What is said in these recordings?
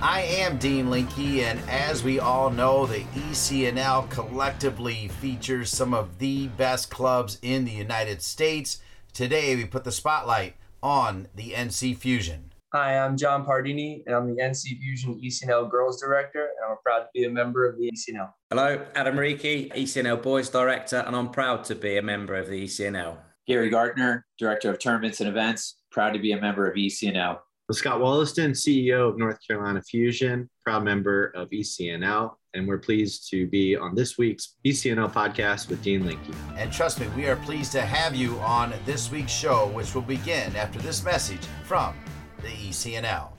I am Dean Linke, and as we all know, the ECNL collectively features some of the best clubs in the United States. Today, we put the spotlight on the NC Fusion. Hi, I'm John Pardini, and I'm the NC Fusion ECNL Girls Director, and I'm proud to be a member of the ECNL. Hello, Adam Reekie, ECNL Boys Director, and I'm proud to be a member of the ECNL. Gary Gartner, Director of Tournaments and Events, proud to be a member of ECNL. Scott Wollaston, CEO of North Carolina Fusion, proud member of ECNL, and we're pleased to be on this week's ECNL podcast with Dean Linke. And trust me, we are pleased to have you on this week's show, which will begin after this message from the ECNL.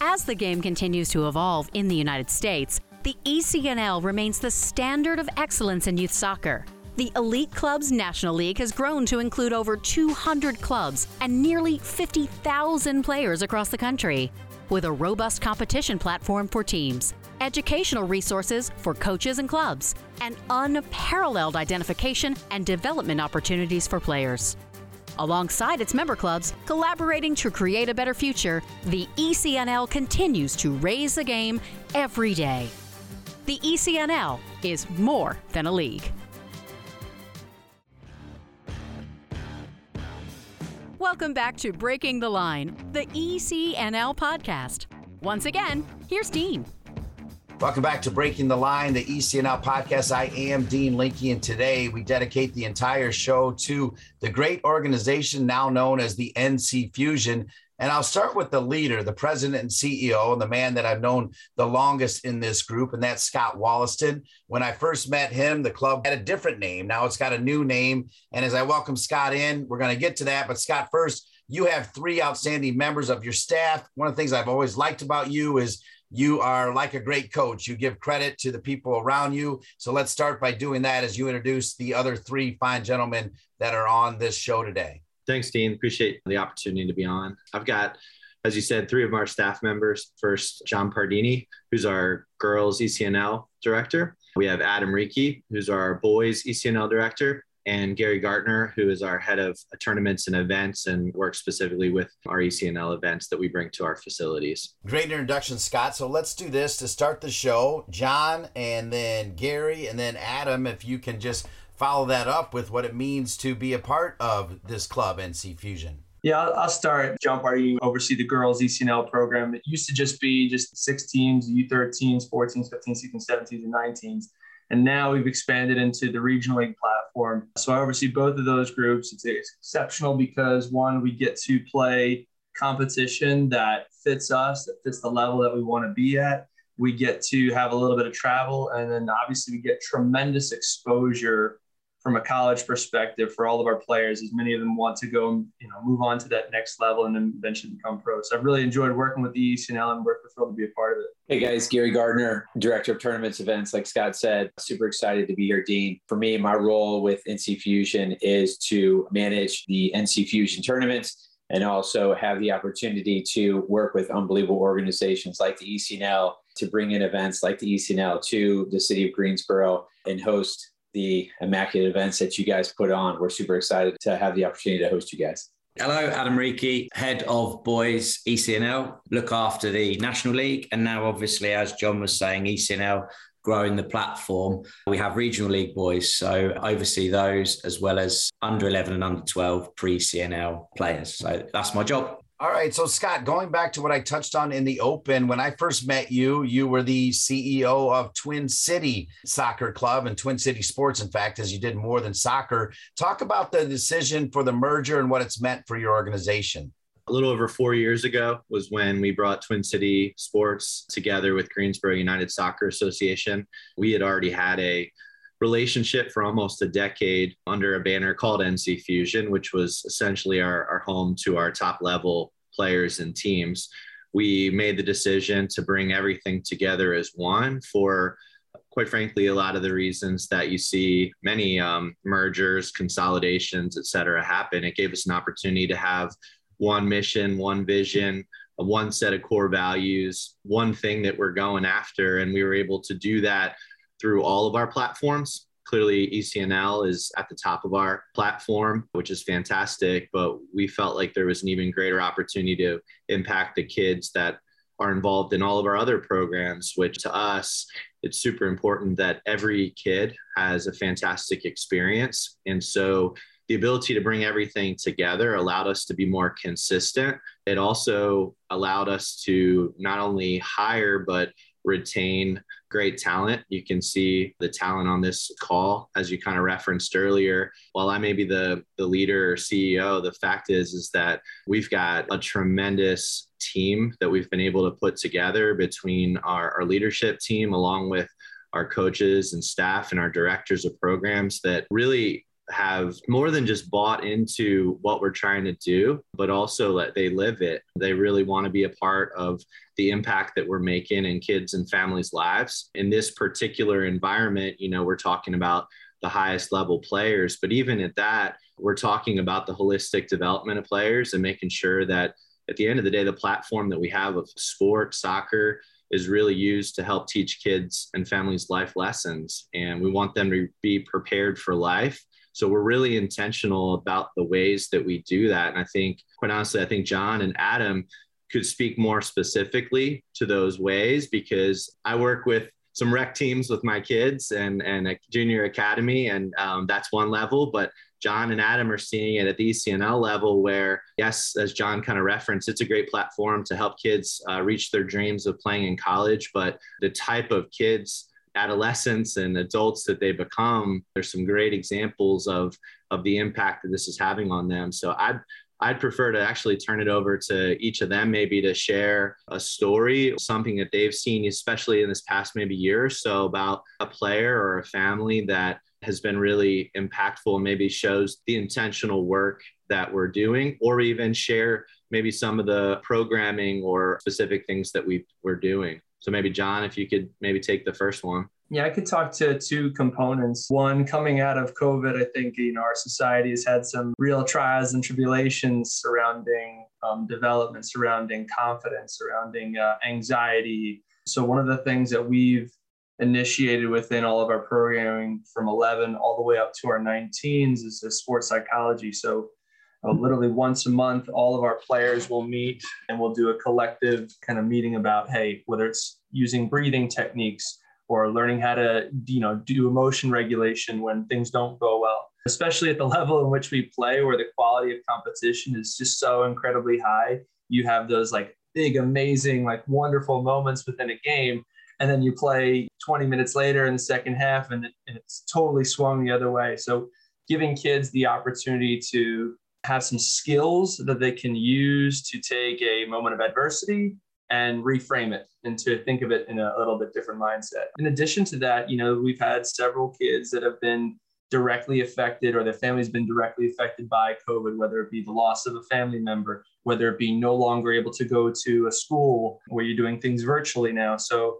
As the game continues to evolve in the United States, the ECNL remains the standard of excellence in youth soccer. The Elite Clubs National League has grown to include over 200 clubs and nearly 50,000 players across the country. With a robust competition platform for teams, educational resources for coaches and clubs, and unparalleled identification and development opportunities for players. Alongside its member clubs, collaborating to create a better future, the ECNL continues to raise the game every day. The ECNL is more than a league. Welcome back to Breaking the Line, the ECNL podcast. Once again, here's Dean. Welcome back to Breaking the Line, the ECNL podcast. I am Dean Linke, and today we dedicate the entire show to the great organization now known as the NC Fusion. And I'll start with the leader, the president and CEO, and the man that I've known the longest in this group, and that's Scott Wollaston. When I first met him, the club had a different name. Now it's got a new name. And as I welcome Scott in, we're going to get to that. But Scott, first, you have three outstanding members of your staff. One of the things I've always liked about you is you are like a great coach. You give credit to the people around you. So let's start by doing that as you introduce the other three fine gentlemen that are on this show today. Thanks, Dean. Appreciate the opportunity to be on. I've got, as you said, three of our staff members. First, John Pardini, who's our girls ECNL director. We have Adam Reekie, who's our boys ECNL director, and Gary Gartner, who is our head of tournaments and events and works specifically with our ECNL events that we bring to our facilities. Great introduction, Scott. So let's do this to start the show. John, and then Gary, and then Adam, if you can just follow that up with what it means to be a part of this club, NC Fusion. Yeah, I'll start. John Party oversee the girls ECNL program. It used to just be just six teams, U13s, 14s, 15s, 16s, 17s, and 19s. And now we've expanded into the regional league platform. So I oversee both of those groups. It's exceptional because one, we get to play competition that fits us, that fits the level that we want to be at. We get to have a little bit of travel, and then obviously we get tremendous exposure from a college perspective for all of our players, as many of them want to go, and you know, move on to that next level and then eventually become pro. So I've really enjoyed working with the ECNL and we're thrilled to be a part of it. Hey guys, Gary Gartner, Director of Tournaments Events. Like Scott said, super excited to be here, Dean. For me, my role with NC Fusion is to manage the NC Fusion tournaments and also have the opportunity to work with unbelievable organizations like the ECNL to bring in events like the ECNL to the city of Greensboro and host the immaculate events that you guys put on. We're super excited to have the opportunity to host you guys. Hello, Adam Reekie, head of boys ECNL, look after the National League. And now, obviously, as John was saying, ECNL growing the platform. We have regional league boys, so oversee those as well as under 11 and under 12 pre CNL players. So that's my job. All right. So, Scott, going back to what I touched on in the open, when I first met you, you were the CEO of Twin City Soccer Club and Twin City Sports, in fact, as you did more than soccer. Talk about the decision for the merger and what it's meant for your organization. A little over four years ago was when we brought Twin City Sports together with Greensboro United Soccer Association. We had already had a relationship for almost a decade under a banner called NC Fusion, which was essentially our, our home to our top level players and teams. we made the decision to bring everything together as one for quite frankly a lot of the reasons that you see many um, mergers consolidations et cetera happen it gave us an opportunity to have one mission one vision one set of core values one thing that we're going after and we were able to do that through all of our platforms clearly ECNL is at the top of our platform, which is fantastic. But we felt like there was an even greater opportunity to impact the kids that are involved in all of our other programs, which to us, it's super important that every kid has a fantastic experience. And so the ability to bring everything together allowed us to be more consistent. It also allowed us to not only hire, but retain great talent. You can see the talent on this call, as you kind of referenced earlier. While I may be the, the leader or CEO, the fact is, is that we've got a tremendous team that we've been able to put together between our, our leadership team along with our coaches and staff and our directors of programs that really have more than just bought into what we're trying to do, but also that they live it. They really want to be a part of the impact that we're making in kids and families' lives. In this particular environment, you know, we're talking about the highest level players, but even at that, we're talking about the holistic development of players and making sure that at the end of the day, the platform that we have of sport, soccer, is really used to help teach kids and families life lessons. And we want them to be prepared for life so we're really intentional about the ways that we do that. And I think, quite honestly, I think John and Adam could speak more specifically to those ways because I work with some rec teams with my kids and, and a junior academy, and um, that's one level. But John and Adam are seeing it at the ECNL level, where, yes, as John kind of referenced, it's a great platform to help kids uh, reach their dreams of playing in college. But the type of kids adolescents and adults that they become there's some great examples of of the impact that this is having on them so i'd I'd prefer to actually turn it over to each of them, maybe to share a story, something that they've seen, especially in this past maybe year or so, about a player or a family that has been really impactful and maybe shows the intentional work that we're doing, or even share maybe some of the programming or specific things that we, we're doing. So maybe John, if you could maybe take the first one. Yeah, I could talk to two components. One, coming out of COVID, I think you know our society has had some real trials and tribulations surrounding um, development, surrounding confidence, surrounding uh, anxiety. So one of the things that we've initiated within all of our programming from 11 all the way up to our 19s is a sports psychology. So uh, literally once a month, all of our players will meet and we'll do a collective kind of meeting about, hey, whether it's using breathing techniques or learning how to, you know, do emotion regulation when things don't go well, especially at the level in which we play, where the quality of competition is just so incredibly high. You have those like big, amazing, like wonderful moments within a game. And then you play 20 minutes later in the second half and, and it's totally swung the other way. So giving kids the opportunity to have some skills that they can use to take a moment of adversity and reframe it and to think of it in a little bit different mindset. In addition to that, you know, we've had several kids that have been directly affected or their family's been directly affected by COVID, whether it be the loss of a family member, whether it be no longer able to go to a school where you're doing things virtually now. So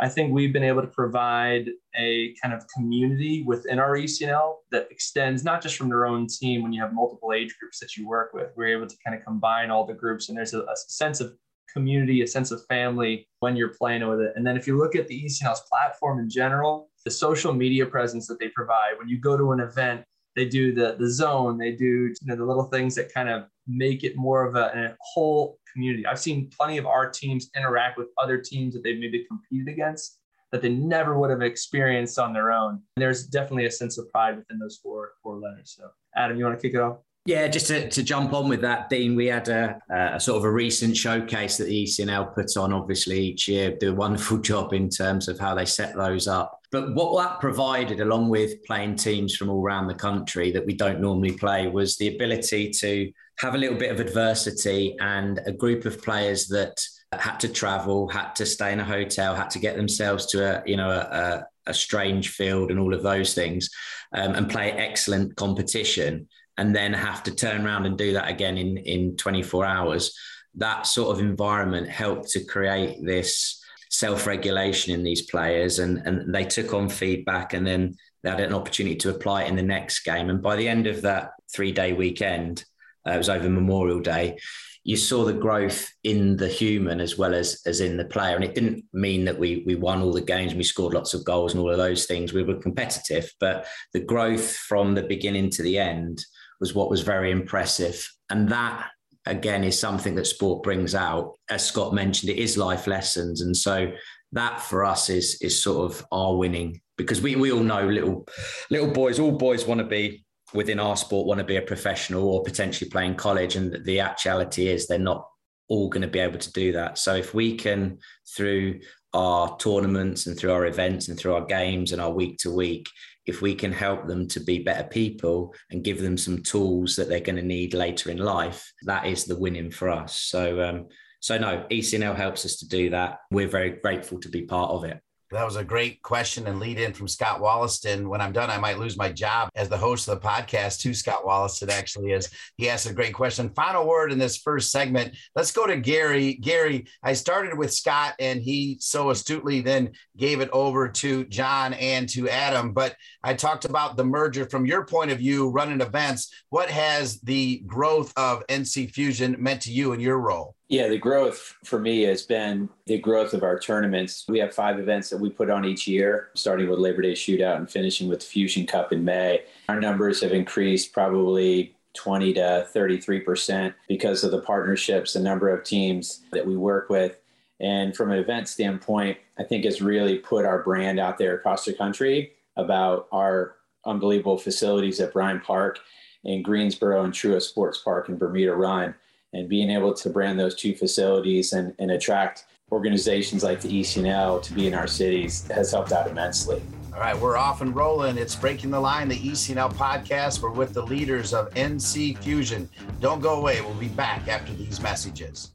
I think we've been able to provide a kind of community within our ECNL that extends not just from their own team when you have multiple age groups that you work with. We're able to kind of combine all the groups, and there's a, a sense of community, a sense of family when you're playing with it. And then if you look at the ECNL's platform in general, the social media presence that they provide, when you go to an event, they do the the zone, they do you know the little things that kind of make it more of a, a whole community. I've seen plenty of our teams interact with other teams that they've maybe competed against that they never would have experienced on their own. And there's definitely a sense of pride within those four four letters. So, Adam, you want to kick it off? Yeah, just to, to jump on with that, Dean, we had a, a, sort of a recent showcase that the ECNL puts on, obviously, each year, do a wonderful job in terms of how they set those up. But what that provided, along with playing teams from all around the country that we don't normally play, was the ability to have a little bit of adversity and a group of players that had to travel, had to stay in a hotel, had to get themselves to a, you know, a, a strange field and all of those things um, and play excellent competition and then have to turn around and do that again in, in 24 hours. that sort of environment helped to create this self-regulation in these players and, and they took on feedback and then they had an opportunity to apply it in the next game. And by the end of that three-day weekend, uh, it was over Memorial Day, you saw the growth in the human as well as as in the player. And it didn't mean that we we won all the games, we scored lots of goals and all of those things. We were competitive, but the growth from the beginning to the end was what was very impressive. And that again is something that sport brings out. As Scott mentioned, it is life lessons. And so that for us is is sort of our winning because we, we all know little little boys, all boys want to be within our sport want to be a professional or potentially playing college. And the actuality is they're not all going to be able to do that. So if we can, through our tournaments and through our events and through our games and our week to week, if we can help them to be better people and give them some tools that they're going to need later in life, that is the winning for us. So, um, so no, ECNL helps us to do that. We're very grateful to be part of it. That was a great question and lead in from Scott Wollaston. When I'm done, I might lose my job as the host of the podcast to Scott Wollaston, actually, as he asked a great question. Final word in this first segment. Let's go to Gary. Gary, I started with Scott, and he so astutely then gave it over to John and to Adam. But I talked about the merger from your point of view, running events. What has the growth of NC Fusion meant to you in your role? Yeah, the growth for me has been the growth of our tournaments. We have five events that we put on each year, starting with Labor Day Shootout and finishing with Fusion Cup in May. Our numbers have increased probably 20 to 33% because of the partnerships, the number of teams that we work with. And from an event standpoint, I think it's really put our brand out there across the country about our unbelievable facilities at Bryan Park in Greensboro and Truist Sports Park in Bermuda Run and being able to brand those two facilities and, and attract organizations like the ECNL to be in our cities has helped out immensely. All right, we're off and rolling. It's Breaking the Line, the ECNL podcast. We're with the leaders of NC Fusion. Don't go away. We'll be back after these messages.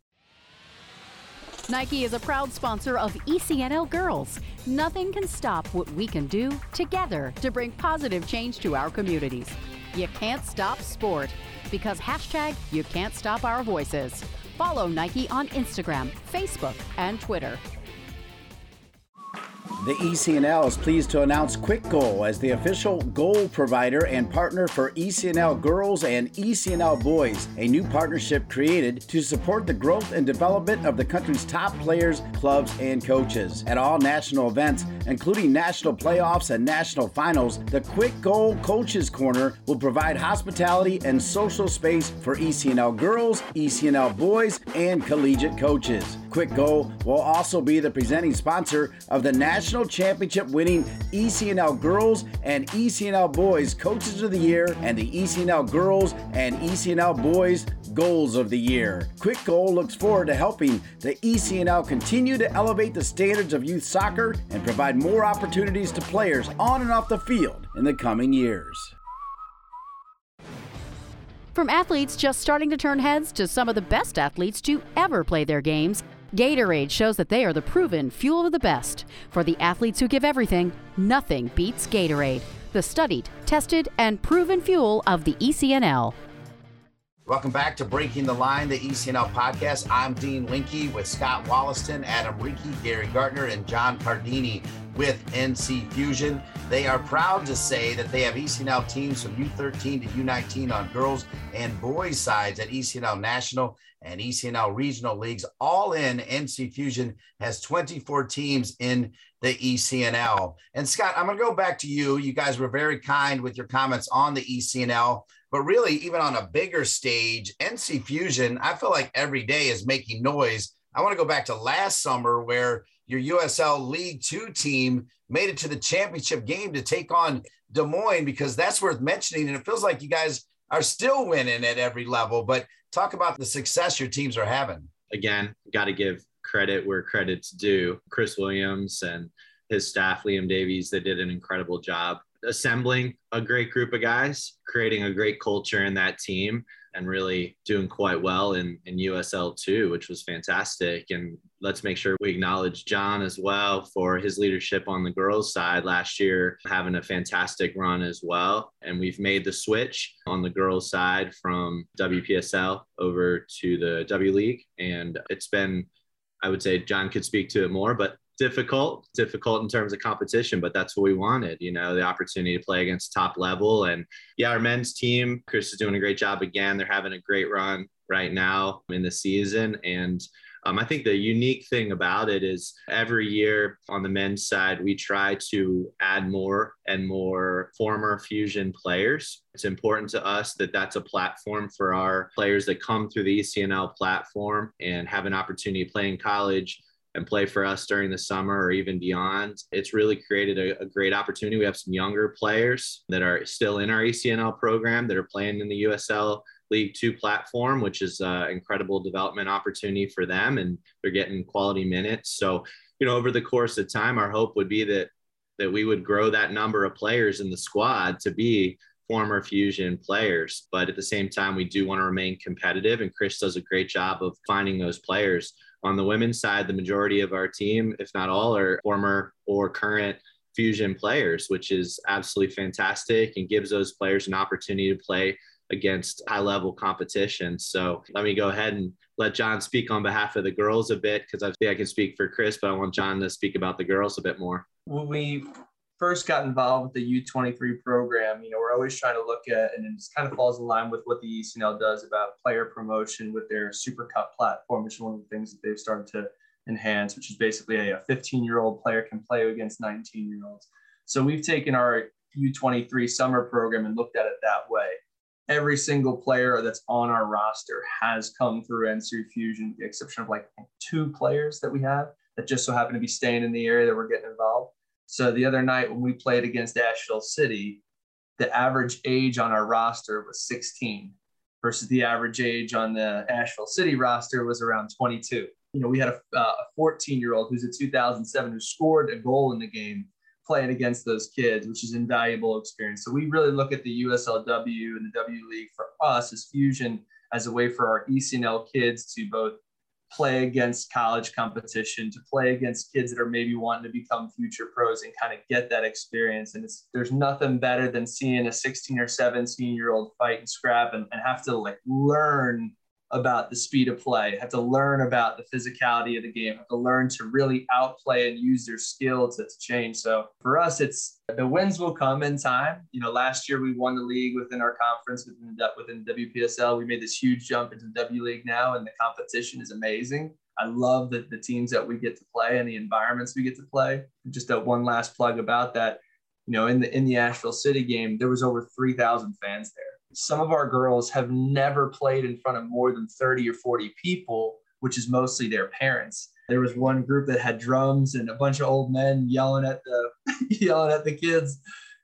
Nike is a proud sponsor of ECNL Girls. Nothing can stop what we can do together to bring positive change to our communities. You can't stop sport because hashtag you can't stop our voices. Follow Nike on Instagram, Facebook, and Twitter. The ECNL is pleased to announce Kwik Goal as the official goal provider and partner for ECNL Girls and ECNL Boys, a new partnership created to support the growth and development of the country's top players, clubs, and coaches. At all national events, including national playoffs and national finals, the Kwik Goal Coaches Corner will provide hospitality and social space for ECNL girls, ECNL boys, and collegiate coaches. Kwik Goal will also be the presenting sponsor of the National national championship winning ECNL Girls and ECNL Boys Coaches of the Year and the ECNL Girls and ECNL Boys Goals of the Year. Kwik Goal looks forward to helping the ECNL continue to elevate the standards of youth soccer and provide more opportunities to players on and off the field in the coming years. From athletes just starting to turn heads to some of the best athletes to ever play their games, Gatorade shows that they are the proven fuel of the best. For the athletes who give everything, nothing beats Gatorade, the studied, tested, and proven fuel of the ECNL. Welcome back to Breaking the Line, the ECNL podcast. I'm Dean Linke with Scott Wollaston, Adam Reekie, Gary Gartner, and John Pardini with NC Fusion. They are proud to say that they have ECNL teams from U13 to U19 on girls and boys sides at ECNL National and ECNL regional leagues. All in, NC Fusion has 24 teams in the ECNL. And Scott, I'm going to go back to you. You guys were very kind with your comments on the ECNL, but really, even on a bigger stage, NC Fusion, I feel like every day is making noise. I want to go back to last summer where your USL League Two team made it to the championship game to take on Des Moines because that's worth mentioning. And it feels like you guys are still winning at every level. But talk about the success your teams are having. Again, got to give credit where credit's due. Chris Williams and his staff, Liam Davies, they did an incredible job assembling a great group of guys, creating a great culture in that team. and really doing quite well in, in USL too, which was fantastic. And let's make sure we acknowledge John as well for his leadership on the girls' side last year, having a fantastic run as well. And we've made the switch on the girls' side from WPSL over to the W League. And it's been, I would say John could speak to it more, but difficult, difficult in terms of competition, but that's what we wanted, you know, the opportunity to play against top level. And yeah, our men's team, Chris is doing a great job again. They're having a great run right now in the season. And um, I think the unique thing about it is every year on the men's side, we try to add more and more former Fusion players. It's important to us that that's a platform for our players that come through the ECNL platform and have an opportunity to play in college and play for us during the summer or even beyond. It's really created a, a, great opportunity. We have some younger players that are still in our ECNL program that are playing in the USL League Two platform, which is an incredible development opportunity for them, and they're getting quality minutes. So, you know, over the course of time, our hope would be that that we would grow that number of players in the squad to be former Fusion players. But at the same time, we do want to remain competitive, and Chris does a great job of finding those players. On the women's side, the majority of our team, if not all, are former or current Fusion players, which is absolutely fantastic and gives those players an opportunity to play against high level competition. So let me go ahead and let John speak on behalf of the girls a bit because I think I can speak for Chris, but I want John to speak about the girls a bit more. We first got involved with the U23 program, you know, we're always trying to look at, and it just kind of falls in line with what the ECNL does about player promotion with their Super Cup platform, which is one of the things that they've started to enhance, which is basically a 15 year old player can play against 19 year olds. So we've taken our U23 summer program and looked at it that way. Every single player that's on our roster has come through NC Fusion, with the exception of like two players that we have that just so happen to be staying in the area that we're getting involved. So the other night when we played against Asheville City, the average age on our roster was 16 versus the average age on the Asheville City roster was around 22. You know, we had a, uh, 14 year old who's a 2007 who scored a goal in the game playing against those kids, which is invaluable experience. So we really look at the USLW and the W League for us as Fusion as a way for our ECNL kids to both play against college competition, to play against kids that are maybe wanting to become future pros and kind of get that experience. And it's, there's nothing better than seeing a 16 or 17 year old fight and scrap and, and have to like learn about the speed of play, have to learn about the physicality of the game, have to learn to really outplay and use their skill to, to change. So for us, it's the wins will come in time. You know, last year we won the league within our conference within the, within WPSL. We made this huge jump into the W League now, and the competition is amazing. I love the, the teams that we get to play and the environments we get to play. Just a one last plug about that. You know, in the in the Asheville City game, there was over 3,000 fans there some of our girls have never played in front of more than 30 or 40 people, which is mostly their parents. There was one group that had drums and a bunch of old men yelling at the yelling at the kids,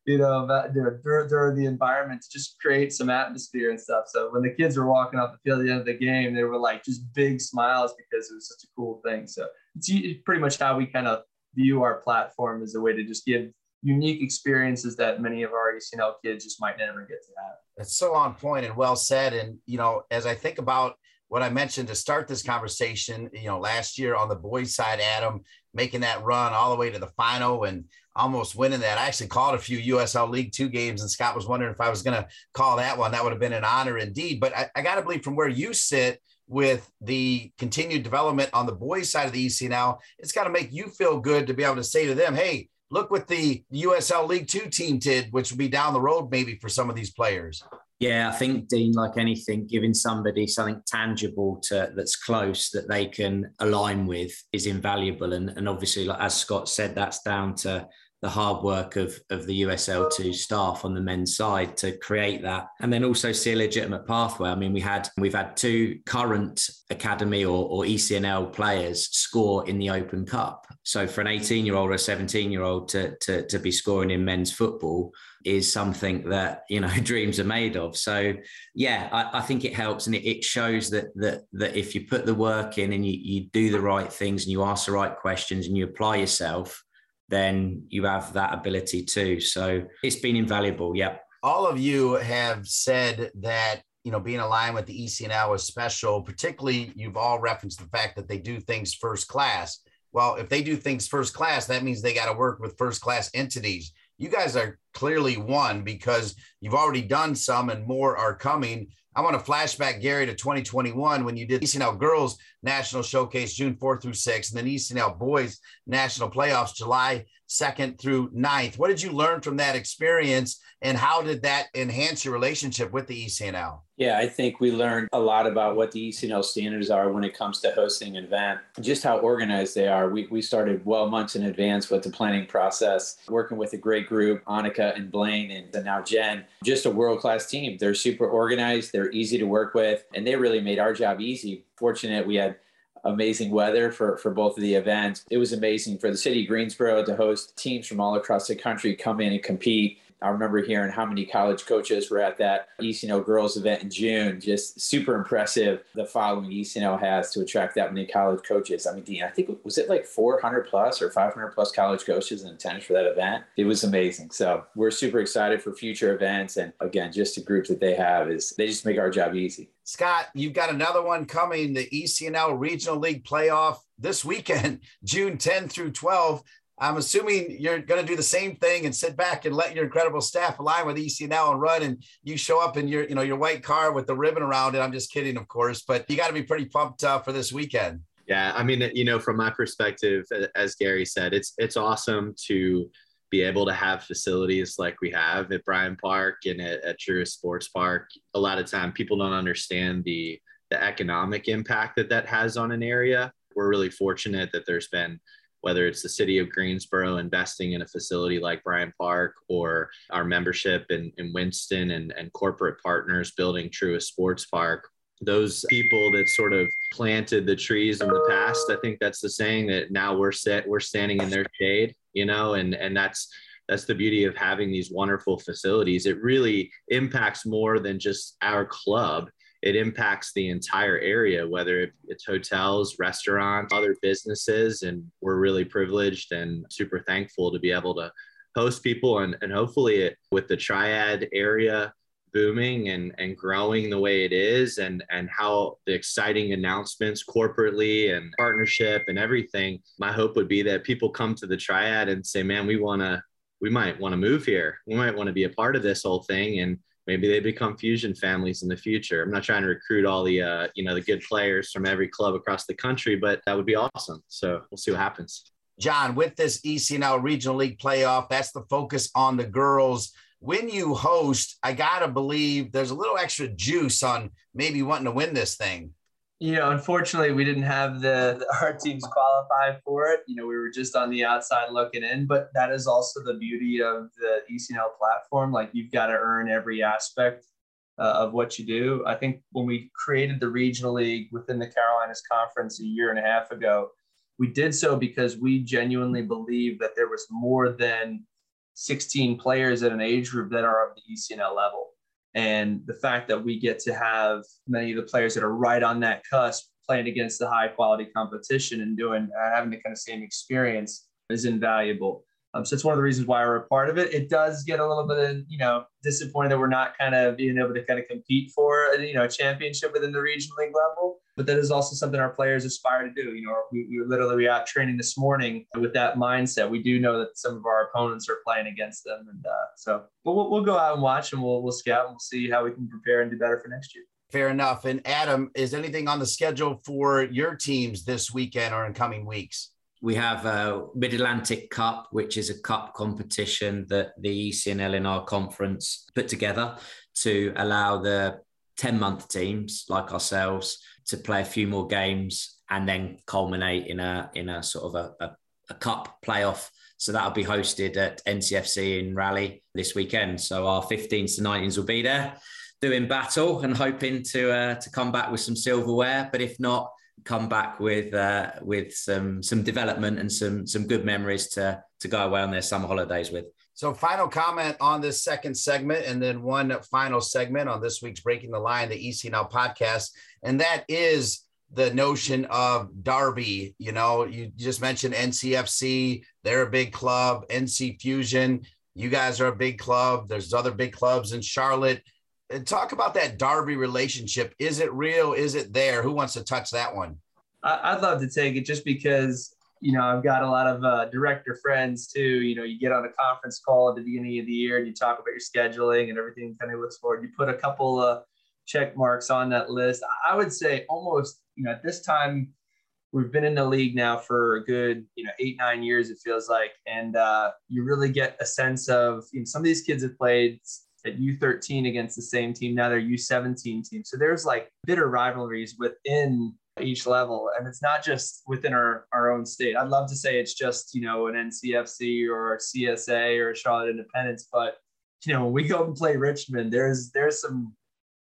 you know, about during, during the environment to just create some atmosphere and stuff. So when the kids were walking off the field at the end of the game, they were like just big smiles because it was such a cool thing. So it's pretty much how we kind of view our platform as a way to just give unique experiences that many of our ECNL kids just might never get to have. It's so on point and well said. And, you know, as I think about what I mentioned to start this conversation, you know, last year on the boys' side, Adam making that run all the way to the final and almost winning that. I actually called a few USL League Two games, and Scott was wondering if I was going to call that one. That would have been an honor indeed. But I, I got to believe from where you sit with the continued development on the boys' side of the ECNL, it's got to make you feel good to be able to say to them, hey, look what the USL League Two team did, which will be down the road maybe for some of these players. Yeah, I think Dean, like anything, giving somebody something tangible to that's close that they can align with is invaluable. And and obviously, like as Scott said, that's down to the hard work of, of the USL2 staff on the men's side to create that and then also see a legitimate pathway. I mean, we had we've had two current academy or, or ECNL players score in the Open Cup. So for an 18 year old or a 17 year old to, to, to be scoring in men's football is something that, you know, dreams are made of. So yeah, I, I think it helps and it, it shows that that that if you put the work in and you, you do the right things and you ask the right questions and you apply yourself, then you have that ability too. So it's been invaluable. Yeah. All of you have said that you know, being aligned with the ECNL is special. Particularly, you've all referenced the fact that they do things first class. Well, if they do things first class, that means they got to work with first class entities. You guys are clearly one because you've already done some and more are coming. I want to flashback, Gary, to 2021 when you did ECNL Girls National Showcase June 4th through 6th, and then ECNL Boys National Playoffs July 2nd through ninth. What did you learn from that experience, and how did that enhance your relationship with the ECNL? Yeah, I think we learned a lot about what the ECNL standards are when it comes to hosting an event, just how organized they are. We, we started well months in advance with the planning process, working with a great group, Annika and Blaine, and now Jen. Just a world class team. They're super organized, they're easy to work with, and they really made our job easy. Fortunate we had amazing weather for, for both of the events. It was amazing for the city of Greensboro to host teams from all across the country come in and compete. I remember hearing how many college coaches were at that ECNL girls event in June. Just super impressive the following ECNL has to attract that many college coaches. I mean, Dean, I think was it like 400 plus or 500 plus college coaches in attendance for that event. It was amazing. So we're super excited for future events. And again, just the group that they have is they just make our job easy. Scott, you've got another one coming, the ECNL Regional League playoff this weekend, June 10 through 12. I'm assuming you're going to do the same thing and sit back and let your incredible staff align with ECNL and run. And you show up in your, you know, your white car with the ribbon around it. I'm just kidding, of course, but you got to be pretty pumped uh, for this weekend. Yeah, I mean, you know, from my perspective, as Gary said, it's it's awesome to be able to have facilities like we have at Bryan Park and at, at Truist Sports Park. A lot of time, people don't understand the the economic impact that that has on an area. We're really fortunate that there's been whether it's the city of Greensboro investing in a facility like Bryan Park or our membership in, in Winston and, and corporate partners building Truist Sports Park. Those people that sort of planted the trees in the past, I think that's the saying that now we're set, we're standing in their shade, you know, and, and that's, that's the beauty of having these wonderful facilities. It really impacts more than just our club it impacts the entire area, whether it's hotels, restaurants, other businesses. And we're really privileged and super thankful to be able to host people. And, and hopefully, it, with the triad area booming and, and growing the way it is, and, and how the exciting announcements corporately and partnership and everything, my hope would be that people come to the triad and say, man, we want to. We might want to move here. We might want to be a part of this whole thing. And maybe they become fusion families in the future. I'm not trying to recruit all the uh, you know the good players from every club across the country, but that would be awesome. So we'll see what happens. John, with this ECNL Regional League playoff, that's the focus on the girls. When you host, I gotta believe there's a little extra juice on maybe wanting to win this thing you know, unfortunately, we didn't have the, the, our teams qualify for it. You know, we were just on the outside looking in, but that is also the beauty of the ECNL platform. Like you've got to earn every aspect uh, of what you do. I think when we created the regional league within the Carolinas Conference a year and a half ago, we did so because we genuinely believe that there was more than 16 players at an age group that are of the ECNL level and the fact that we get to have many of the players that are right on that cusp playing against the high quality competition and doing uh, having the kind of same experience is invaluable. Um, so it's one of the reasons why we're a part of it. It does get a little bit of, you know, disappointed that we're not kind of being able to kind of compete for, you know, a championship within the regional league level. But that is also something our players aspire to do. You know, we, we literally out training this morning with that mindset. We do know that some of our opponents are playing against them. And uh, so but we'll, we'll go out and watch and we'll, we'll scout and we'll see how we can prepare and do better for next year. Fair enough. And Adam, is anything on the schedule for your teams this weekend or in coming weeks? We have a Mid Atlantic Cup, which is a cup competition that the ECNL in our conference put together to allow the 10 month teams like ourselves to play a few more games and then culminate in a in a sort of a, a, a cup playoff. So that'll be hosted at NCFC in Raleigh this weekend. So our 15s to 19s will be there doing battle and hoping to uh, to come back with some silverware. But if not, come back with uh, with some some development and some some good memories to to go away on their summer holidays with. So, final comment on this second segment, and then one final segment on this week's Breaking the Line, the ECNL podcast, and that is the notion of Derby. You know, you just mentioned NCFC; they're a big club. NC Fusion, you guys are a big club. There's other big clubs in Charlotte talk about that Derby relationship. Is it real? Is it there? Who wants to touch that one? I'd love to take it just because you know I've got a lot of uh, director friends too. You know, you get on a conference call at the beginning of the year and you talk about your scheduling and everything kind of looks forward. You put a couple of check marks on that list. I would say almost you know at this time we've been in the league now for a good you know eight nine years it feels like and uh, you really get a sense of you know some of these kids have played at u13 against the same team now they're u17 team so there's like bitter rivalries within each level and it's not just within our, our own state i'd love to say it's just you know an ncfc or csa or charlotte independence but you know when we go and play richmond there's there's some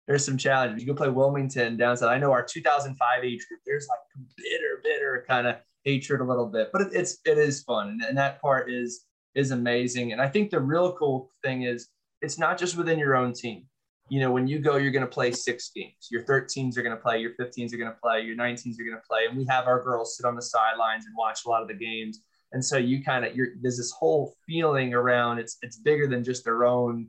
there's some challenges. You go play Wilmington down south. I know our 2005 age group. There's like bitter, bitter kind of hatred a little bit, but it, it's it is fun, and, and that part is is amazing. And I think the real cool thing is it's not just within your own team. You know, when you go, you're going to play six games. Your 13s are going to play. Your 15s are going to play. Your 19s are going to play. And we have our girls sit on the sidelines and watch a lot of the games. And so you kind of you're there's this whole feeling around it's it's bigger than just their own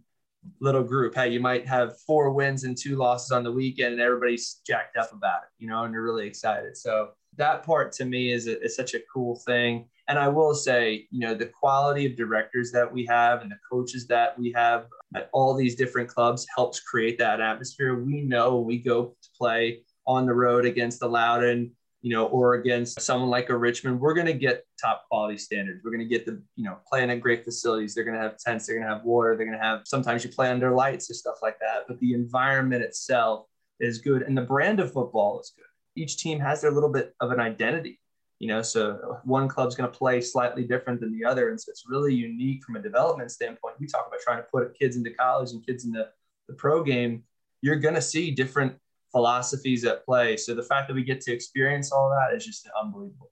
little group. Hey, you might have four wins and two losses on the weekend, and everybody's jacked up about it, you know, and they're really excited. So that part to me is, a, is such a cool thing. And I will say, you know, the quality of directors that we have and the coaches that we have at all these different clubs helps create that atmosphere. We know we go to play on the road against the Loudoun you know, or against someone like a Richmond, we're going to get top quality standards. We're going to get the, you know, playing at great facilities. They're going to have tents, they're going to have water, they're going to have, sometimes you play under lights or stuff like that. But the environment itself is good. And the brand of football is good. Each team has their little bit of an identity, you know, so one club's going to play slightly different than the other. And so it's really unique from a development standpoint. We talk about trying to put kids into college and kids in the, the pro game. You're going to see different philosophies at play. So the fact that we get to experience all that is just unbelievable.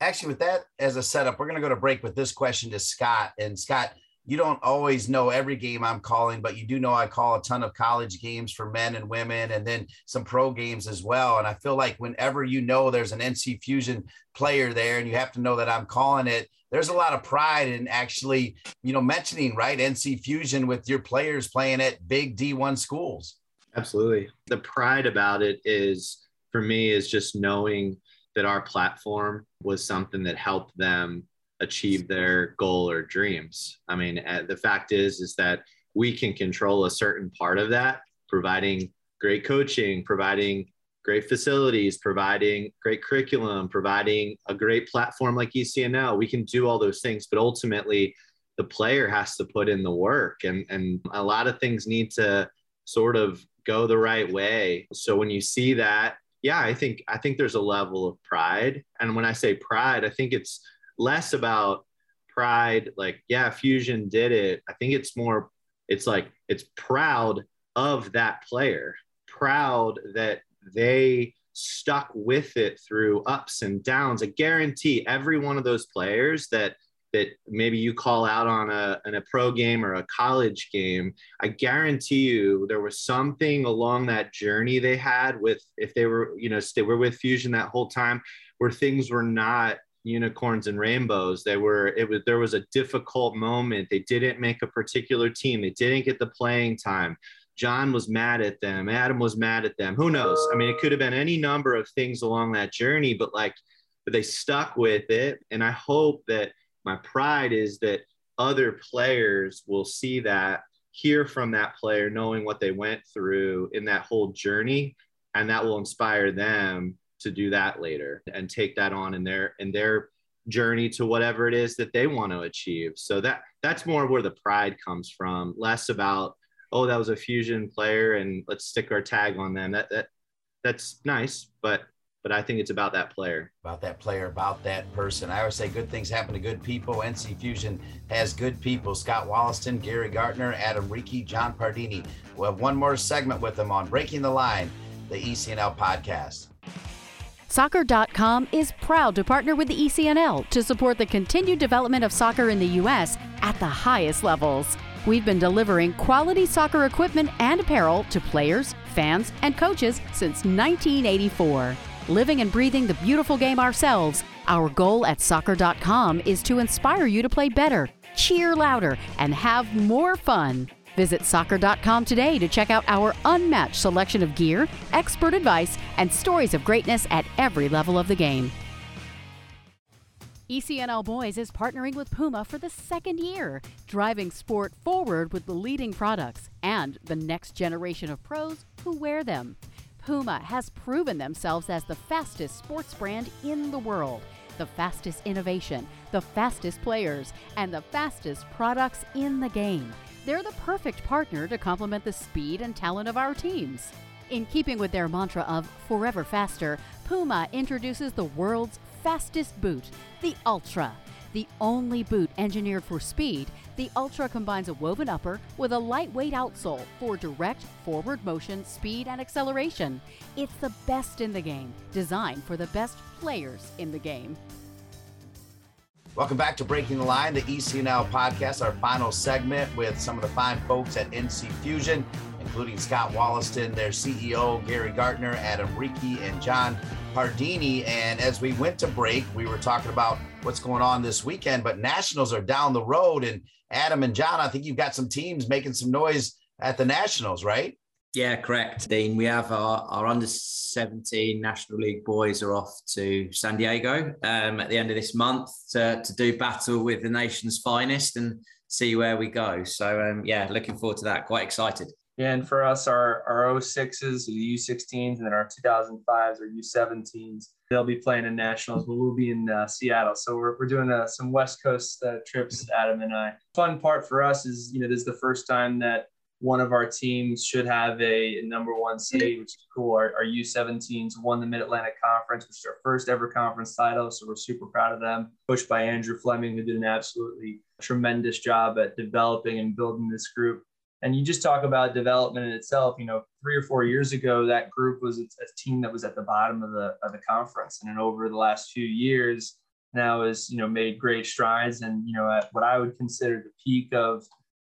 Actually, with that as a setup, we're going to go to break with this question to Scott. And Scott, you don't always know every game I'm calling, but you do know I call a ton of college games for men and women and then some pro games as well. And I feel like whenever you know there's an NC Fusion player there and you have to know that I'm calling it, there's a lot of pride in actually, you know, mentioning, right, NC Fusion with your players playing at big D1 schools. Absolutely. The pride about it is for me is just knowing that our platform was something that helped them achieve their goal or dreams. I mean, uh, the fact is is that we can control a certain part of that, providing great coaching, providing great facilities, providing great curriculum, providing a great platform like ECNL. We can do all those things, but ultimately the player has to put in the work and and a lot of things need to sort of go the right way. So when you see that, yeah, I think I think there's a level of pride. And when I say pride, I think it's less about pride like yeah, Fusion did it. I think it's more it's like it's proud of that player, proud that they stuck with it through ups and downs. I guarantee every one of those players that that maybe you call out on a, a pro game or a college game, I guarantee you there was something along that journey they had with, if they were, you know, they were with Fusion that whole time where things were not unicorns and rainbows. They were, it was, there was a difficult moment. They didn't make a particular team. They didn't get the playing time. John was mad at them. Adam was mad at them. Who knows? I mean, it could have been any number of things along that journey, but like, but they stuck with it. And I hope that, my pride is that other players will see that hear from that player knowing what they went through in that whole journey and that will inspire them to do that later and take that on in their in their journey to whatever it is that they want to achieve so that that's more where the pride comes from less about oh that was a fusion player and let's stick our tag on them that that that's nice but but I think it's about that player. About that player, about that person. I always say good things happen to good people. NC Fusion has good people. Scott Wollaston, Gary Gartner, Adam Reekie, John Pardini. We'll have one more segment with them on Breaking the Line, the ECNL podcast. Soccer.com is proud to partner with the ECNL to support the continued development of soccer in the U.S. at the highest levels. We've been delivering quality soccer equipment and apparel to players, fans, and coaches since 1984 living and breathing the beautiful game ourselves, our goal at soccer.com is to inspire you to play better, cheer louder, and have more fun. Visit soccer.com today to check out our unmatched selection of gear, expert advice, and stories of greatness at every level of the game. ECNL Boys is partnering with Puma for the second year, driving sport forward with the leading products and the next generation of pros who wear them. Puma has proven themselves as the fastest sports brand in the world, the fastest innovation, the fastest players, and the fastest products in the game. They're the perfect partner to complement the speed and talent of our teams. In keeping with their mantra of forever faster, Puma introduces the world's fastest boot, the Ultra. The only boot engineered for speed, the Ultra combines a woven upper with a lightweight outsole for direct forward motion, speed, and acceleration. It's the best in the game, designed for the best players in the game. Welcome back to Breaking the Line, the ECNL podcast, our final segment with some of the fine folks at NC Fusion, including Scott Wollaston, their CEO, Gary Gartner, Adam Reekie, and John Pardini. And as we went to break, we were talking about what's going on this weekend, but Nationals are down the road. And Adam and John, I think you've got some teams making some noise at the Nationals, right? Yeah, correct, Dean. We have our, our under 17 National League boys are off to San Diego um, at the end of this month to, to do battle with the nation's finest and see where we go. So, um, yeah, looking forward to that. Quite excited. Yeah, and for us, our our 06s, the U16s, and then our 2005s or U17s, they'll be playing in nationals, but we'll be in uh, Seattle. So we're, we're doing uh, some West Coast uh, trips, Adam and I. Fun part for us is, you know, this is the first time that one of our teams should have a, number one seed, which is cool. Our, our U17s won the Mid Atlantic Conference, which is our first ever conference title. So we're super proud of them. pushed by Andrew Fleming, who did an absolutely tremendous job at developing and building this group and you just talk about development in itself. You know, three or four years ago, that group was a team that was at the bottom of the of the conference, and then over the last few years, now has you know made great strides. And you know, at what I would consider the peak of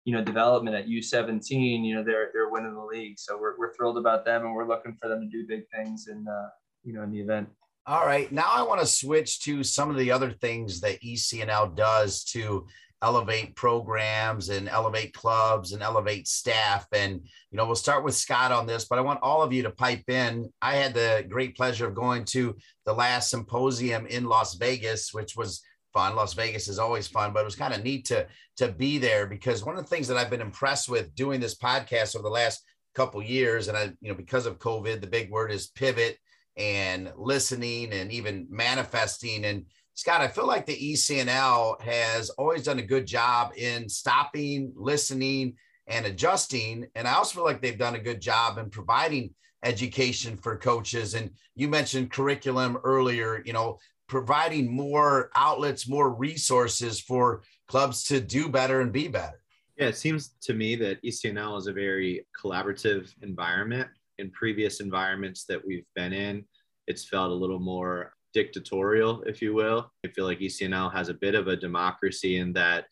you know development at U17, you know, they're they're winning the league. So we're we're thrilled about them, and we're looking for them to do big things in uh, you know in the event. All right, now I want to switch to some of the other things that ECNL does to elevate programs and elevate clubs and elevate staff. And, you know, we'll start with Scott on this, but I want all of you to pipe in. I had the great pleasure of going to the last symposium in Las Vegas, which was fun. Las Vegas is always fun, but it was kind of neat to, to be there because one of the things that I've been impressed with doing this podcast over the last couple years, and I, you know, because of COVID, the big word is pivot and listening and even manifesting. And Scott, I feel like the ECNL has always done a good job in stopping, listening, and adjusting. And I also feel like they've done a good job in providing education for coaches. And you mentioned curriculum earlier, you know, providing more outlets, more resources for clubs to do better and be better. Yeah, it seems to me that ECNL is a very collaborative environment. In previous environments that we've been in, it's felt a little more dictatorial, if you will. I feel like ECNL has a bit of a democracy in that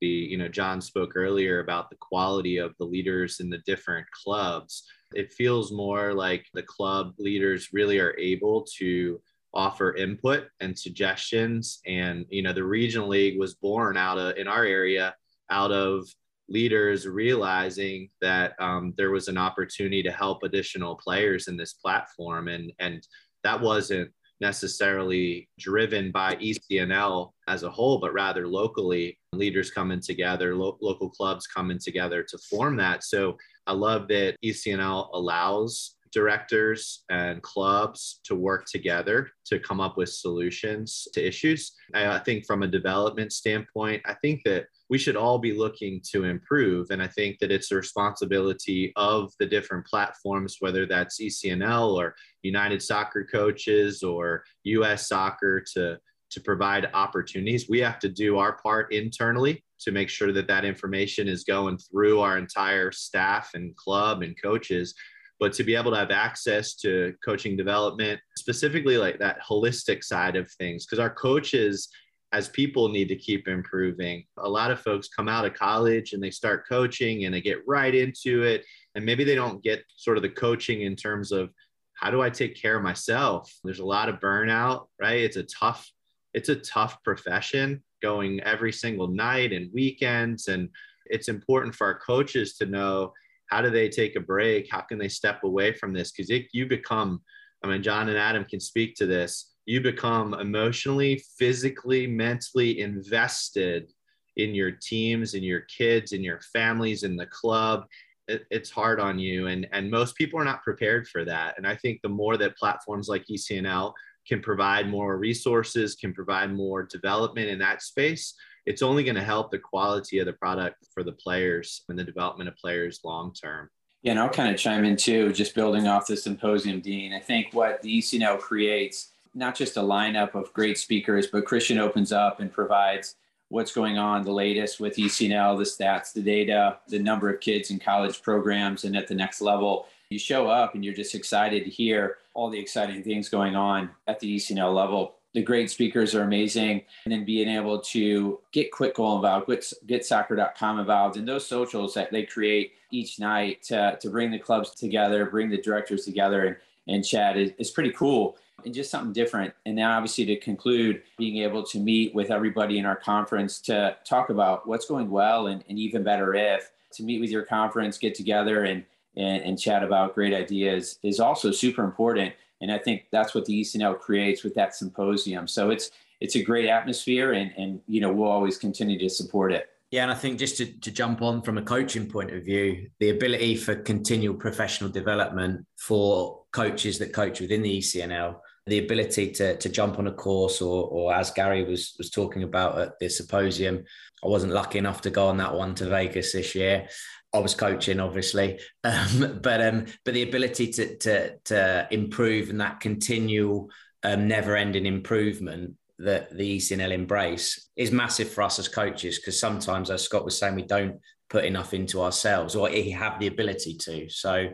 the, you know, John spoke earlier about the quality of the leaders in the different clubs. It feels more like the club leaders really are able to offer input and suggestions. And, you know, the regional league was born out of, in our area, out of leaders realizing that um, there was an opportunity to help additional players in this platform. And, and that wasn't necessarily driven by ECNL as a whole, but rather locally, leaders coming together, lo- local clubs coming together to form that. So I love that ECNL allows directors and clubs to work together to come up with solutions to issues. I, think from a development standpoint, I think that we should all be looking to improve. And I think that it's a responsibility of the different platforms, whether that's ECNL or United Soccer Coaches or US Soccer, to, to provide opportunities. We have to do our part internally to make sure that that information is going through our entire staff and club and coaches. But to be able to have access to coaching development, specifically like that holistic side of things, because our coaches as people need to keep improving. A lot of folks come out of college and they start coaching and they get right into it. And maybe they don't get sort of the coaching in terms of how do I take care of myself? There's a lot of burnout, right? It's a tough, it's a tough profession going every single night and weekends. And it's important for our coaches to know how do they take a break? How can they step away from this? Because you become, I mean, John and Adam can speak to this. You become emotionally, physically, mentally invested in your teams, in your kids, in your families, in the club. It, it's hard on you, and and most people are not prepared for that. And I think the more that platforms like ECNL can provide more resources, can provide more development in that space, it's only going to help the quality of the product for the players and the development of players long term. Yeah, and I'll kind of chime in too, just building off the symposium, Dean. I think what the ECNL creates, not just a lineup of great speakers, but Christian opens up and provides what's going on, the latest with ECNL, the stats, the data, the number of kids in college programs and at the next level. You show up and you're just excited to hear all the exciting things going on at the ECNL level the great speakers are amazing. And then being able to get Kwik Goal involved, get, get soccer.com involved, and those socials that they create each night to, to bring the clubs together, bring the directors together and, and chat is, is pretty cool and just something different. And now, obviously, to conclude, being able to meet with everybody in our conference to talk about what's going well and, and even better if to meet with your conference, get together and, and, and chat about great ideas is also super important and I think that's what the ECNL creates with that symposium. So it's it's a great atmosphere, and and you know we'll always continue to support it. Yeah, and I think just to, to jump on from a coaching point of view, the ability for continual professional development for coaches that coach within the ECNL, the ability to, to jump on a course or, or as Gary was, was talking about at the symposium, I wasn't lucky enough to go on that one to Vegas this year. I was coaching, obviously, um, but um, but the ability to to to improve and that continual, um, never-ending improvement that the ECNL embrace is massive for us as coaches because sometimes, as Scott was saying, we don't put enough into ourselves or have the ability to. So,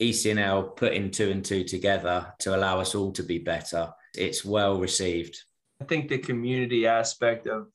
ECNL putting two and two together to allow us all to be better. It's well received. I think the community aspect of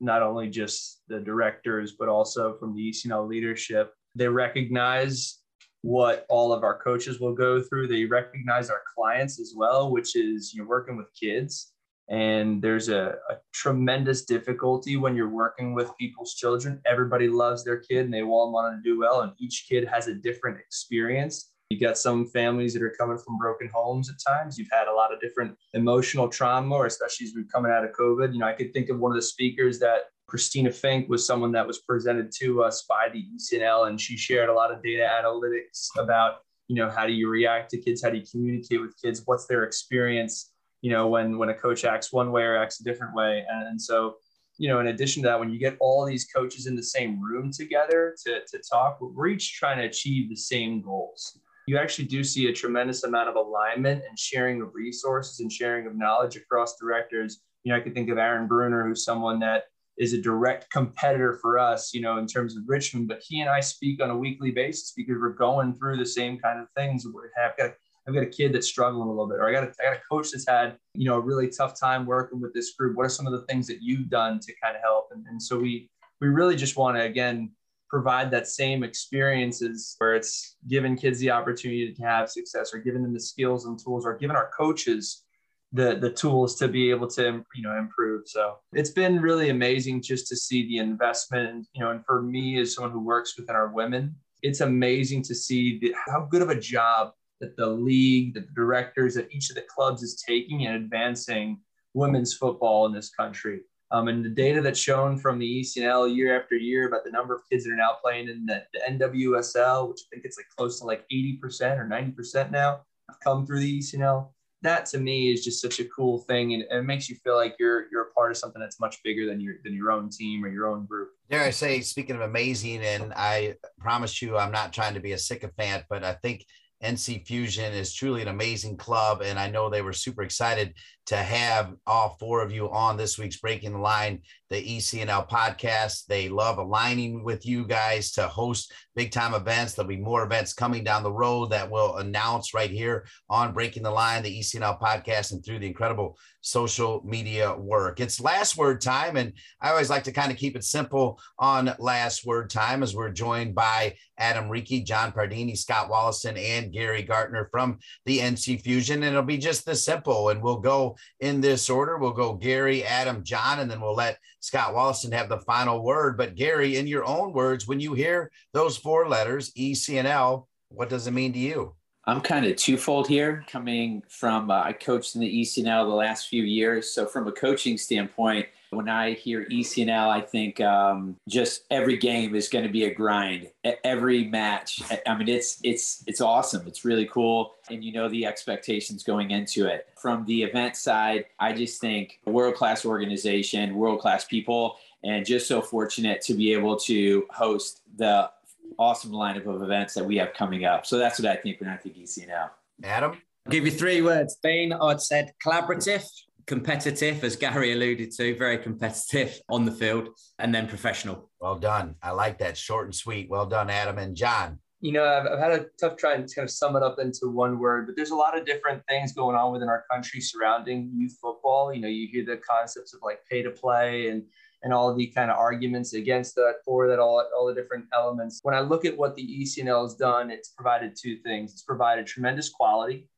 not only just the directors, but also from the ECNL leadership. They recognize what all of our coaches will go through. They recognize our clients as well, which is you're working with kids. And there's a, a, tremendous difficulty when you're working with people's children. Everybody loves their kid and they all want to do well. And each kid has a different experience. You got some families that are coming from broken homes at times. You've had a lot of different emotional trauma, especially as we're coming out of COVID. You know, I could think of one of the speakers that Christina Fink was someone that was presented to us by the ECNL, and she shared a lot of data analytics about, you know, how do you react to kids? How do you communicate with kids? What's their experience? You know, when when a coach acts one way or acts a different way, and, and so you know, in addition to that, when you get all these coaches in the same room together to, to talk, we're each trying to achieve the same goals you actually do see a tremendous amount of alignment and sharing of resources and sharing of knowledge across directors. You know, I could think of Aaron Bruner, who's someone that is a direct competitor for us, you know, in terms of Richmond, but he and I speak on a weekly basis because we're going through the same kind of things. We have got I've got a kid that's struggling a little bit, or I got a, I got a coach that's had, you know, a really tough time working with this group. What are some of the things that you've done to kind of help? And, and so we we really just want to again provide that same experiences where it's giving kids the opportunity to have success or giving them the skills and tools or giving our coaches the the tools to be able to you know improve. So it's been really amazing just to see the investment you know and for me as someone who works within our women it's amazing to see the, how good of a job that the league the directors at each of the clubs is taking and advancing women's football in this country um, and the data that's shown from the ECNL year after year about the number of kids that are now playing in the, the NWSL, which I think it's like close to like 80% or 90% now, have come through the ECNL. That to me is just such a cool thing, and, and, it makes you feel like you're you're a part of something that's much bigger than your than your own team or your own group. Dare I say, speaking of amazing, and I promise you, I'm not trying to be a sycophant, but I think NC Fusion is truly an amazing club. And I know they were super excited to have all four of you on this week's Breaking the Line, the ECNL podcast. They love aligning with you guys to host big time events. There'll be more events coming down the road that we'll announce right here on Breaking the Line, the ECNL podcast, and through the incredible social media work. It's last word time. And I always like to kind of keep it simple on last word time as we're joined by Adam Reekie, John Pardini, Scott Wollaston, and Gary Gartner from the NC Fusion. And it'll be just this simple. And we'll go in this order. We'll go Gary, Adam, John, and then we'll let Scott Wollaston have the final word. But Gary, in your own words, when you hear those four letters, E, C, and L, what does it mean to you? I'm kind of twofold here, coming from uh, I coached in the ECNL the last few years. So from a coaching standpoint, when I hear ECNL, I think um, just every game is going to be a grind. Every match, I mean, it's it's it's awesome. It's really cool, and you know the expectations going into it. From the event side, I just think world class organization, world class people, and just so fortunate to be able to host the awesome lineup of events that we have coming up. So that's what I think when I think ECNL. Adam, I'll give you three words. Dean, I'd said collaborative, competitive, as Gary alluded to, very competitive on the field, and then professional. Well done. I like that short and sweet. Well done, Adam and John. You know, I've, I've had a tough trying to kind of sum it up into one word, but there's a lot of different things going on within our country surrounding youth football. You know, you hear the concepts of like pay to play and and all the kind of arguments against that, for that, all, all the different elements. When I look at what the ECNL has done, it's provided two things. It's provided tremendous quality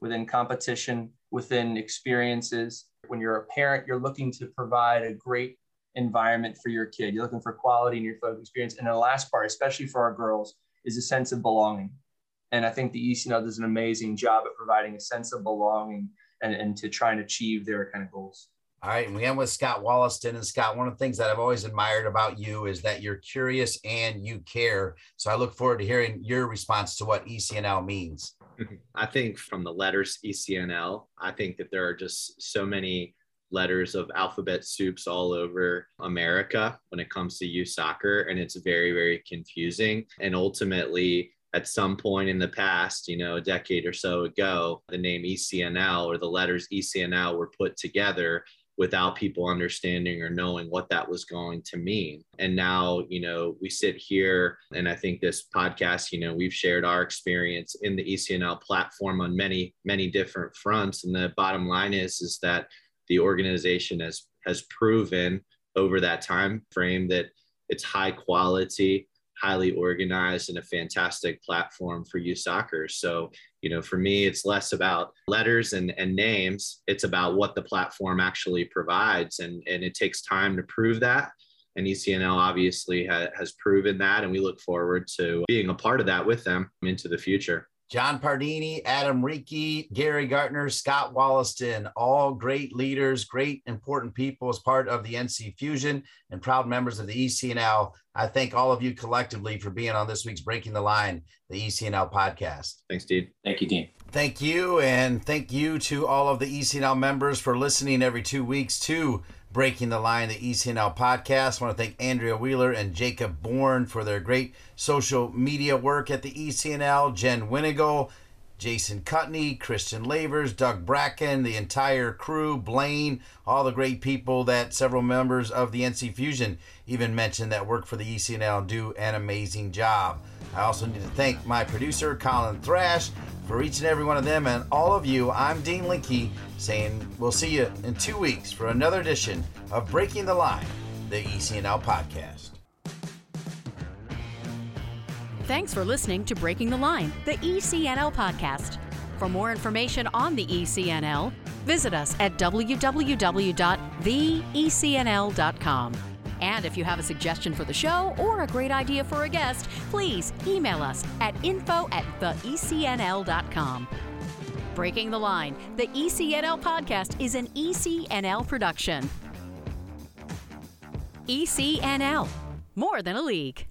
within competition, within experiences. When you're a parent, you're looking to provide a great environment for your kid. You're looking for quality in your photo experience. And the last part, especially for our girls, is a sense of belonging. And I think the ECNL does an amazing job at providing a sense of belonging and, and to try and achieve their kind of goals. All right, and we end with Scott Wollaston. And Scott, one of the things that I've always admired about you is that you're curious and you care. So I look forward to hearing your response to what ECNL means. Mm-hmm. I think from the letters ECNL, I think that there are just so many letters of alphabet soups all over America when it comes to youth soccer. And it's very, very confusing. And ultimately, at some point in the past, you know, a decade or so ago, the name ECNL or the letters ECNL were put together without people understanding or knowing what that was going to mean. And now, you know, we sit here and I think this podcast, you know, we've shared our experience in the ECNL platform on many, many different fronts. And the bottom line is, is that the organization has has proven over that time frame that it's high quality highly organized and a fantastic platform for youth soccer. So, you know, for me, it's less about letters and, and names. It's about what the platform actually provides. And, and it takes time to prove that. And ECNL obviously ha- has proven that. And we look forward to being a part of that with them into the future. John Pardini, Adam Reekie, Gary Gartner, Scott Wollaston, all great leaders, great important people as part of the NC Fusion and proud members of the ECNL. I thank all of you collectively for being on this week's Breaking the Line, the ECNL podcast. Thanks, Dean. Thank you, Dean. Thank you. And thank you to all of the ECNL members for listening every two weeks to Breaking the Line, the ECNL podcast. I want to thank Andrea Wheeler and Jacob Bourne for their great social media work at the ECNL, Jen Winigal, Jason Cutney, Christian Lavers, Doug Bracken, the entire crew, Blaine, all the great people that several members of the NC Fusion even mentioned that work for the ECNL do an amazing job. I also need to thank my producer, Colin Thrash, for each and every one of them and all of you. I'm Dean Linke saying we'll see you in two weeks for another edition of Breaking the Line, the ECNL podcast. Thanks for listening to Breaking the Line, the ECNL podcast. For more information on the ECNL, visit us at www.theecnl.com. And if you have a suggestion for the show or a great idea for a guest, please email us at info at theecnl.com. Breaking the Line, the ECNL podcast is an ECNL production. ECNL, more than a league.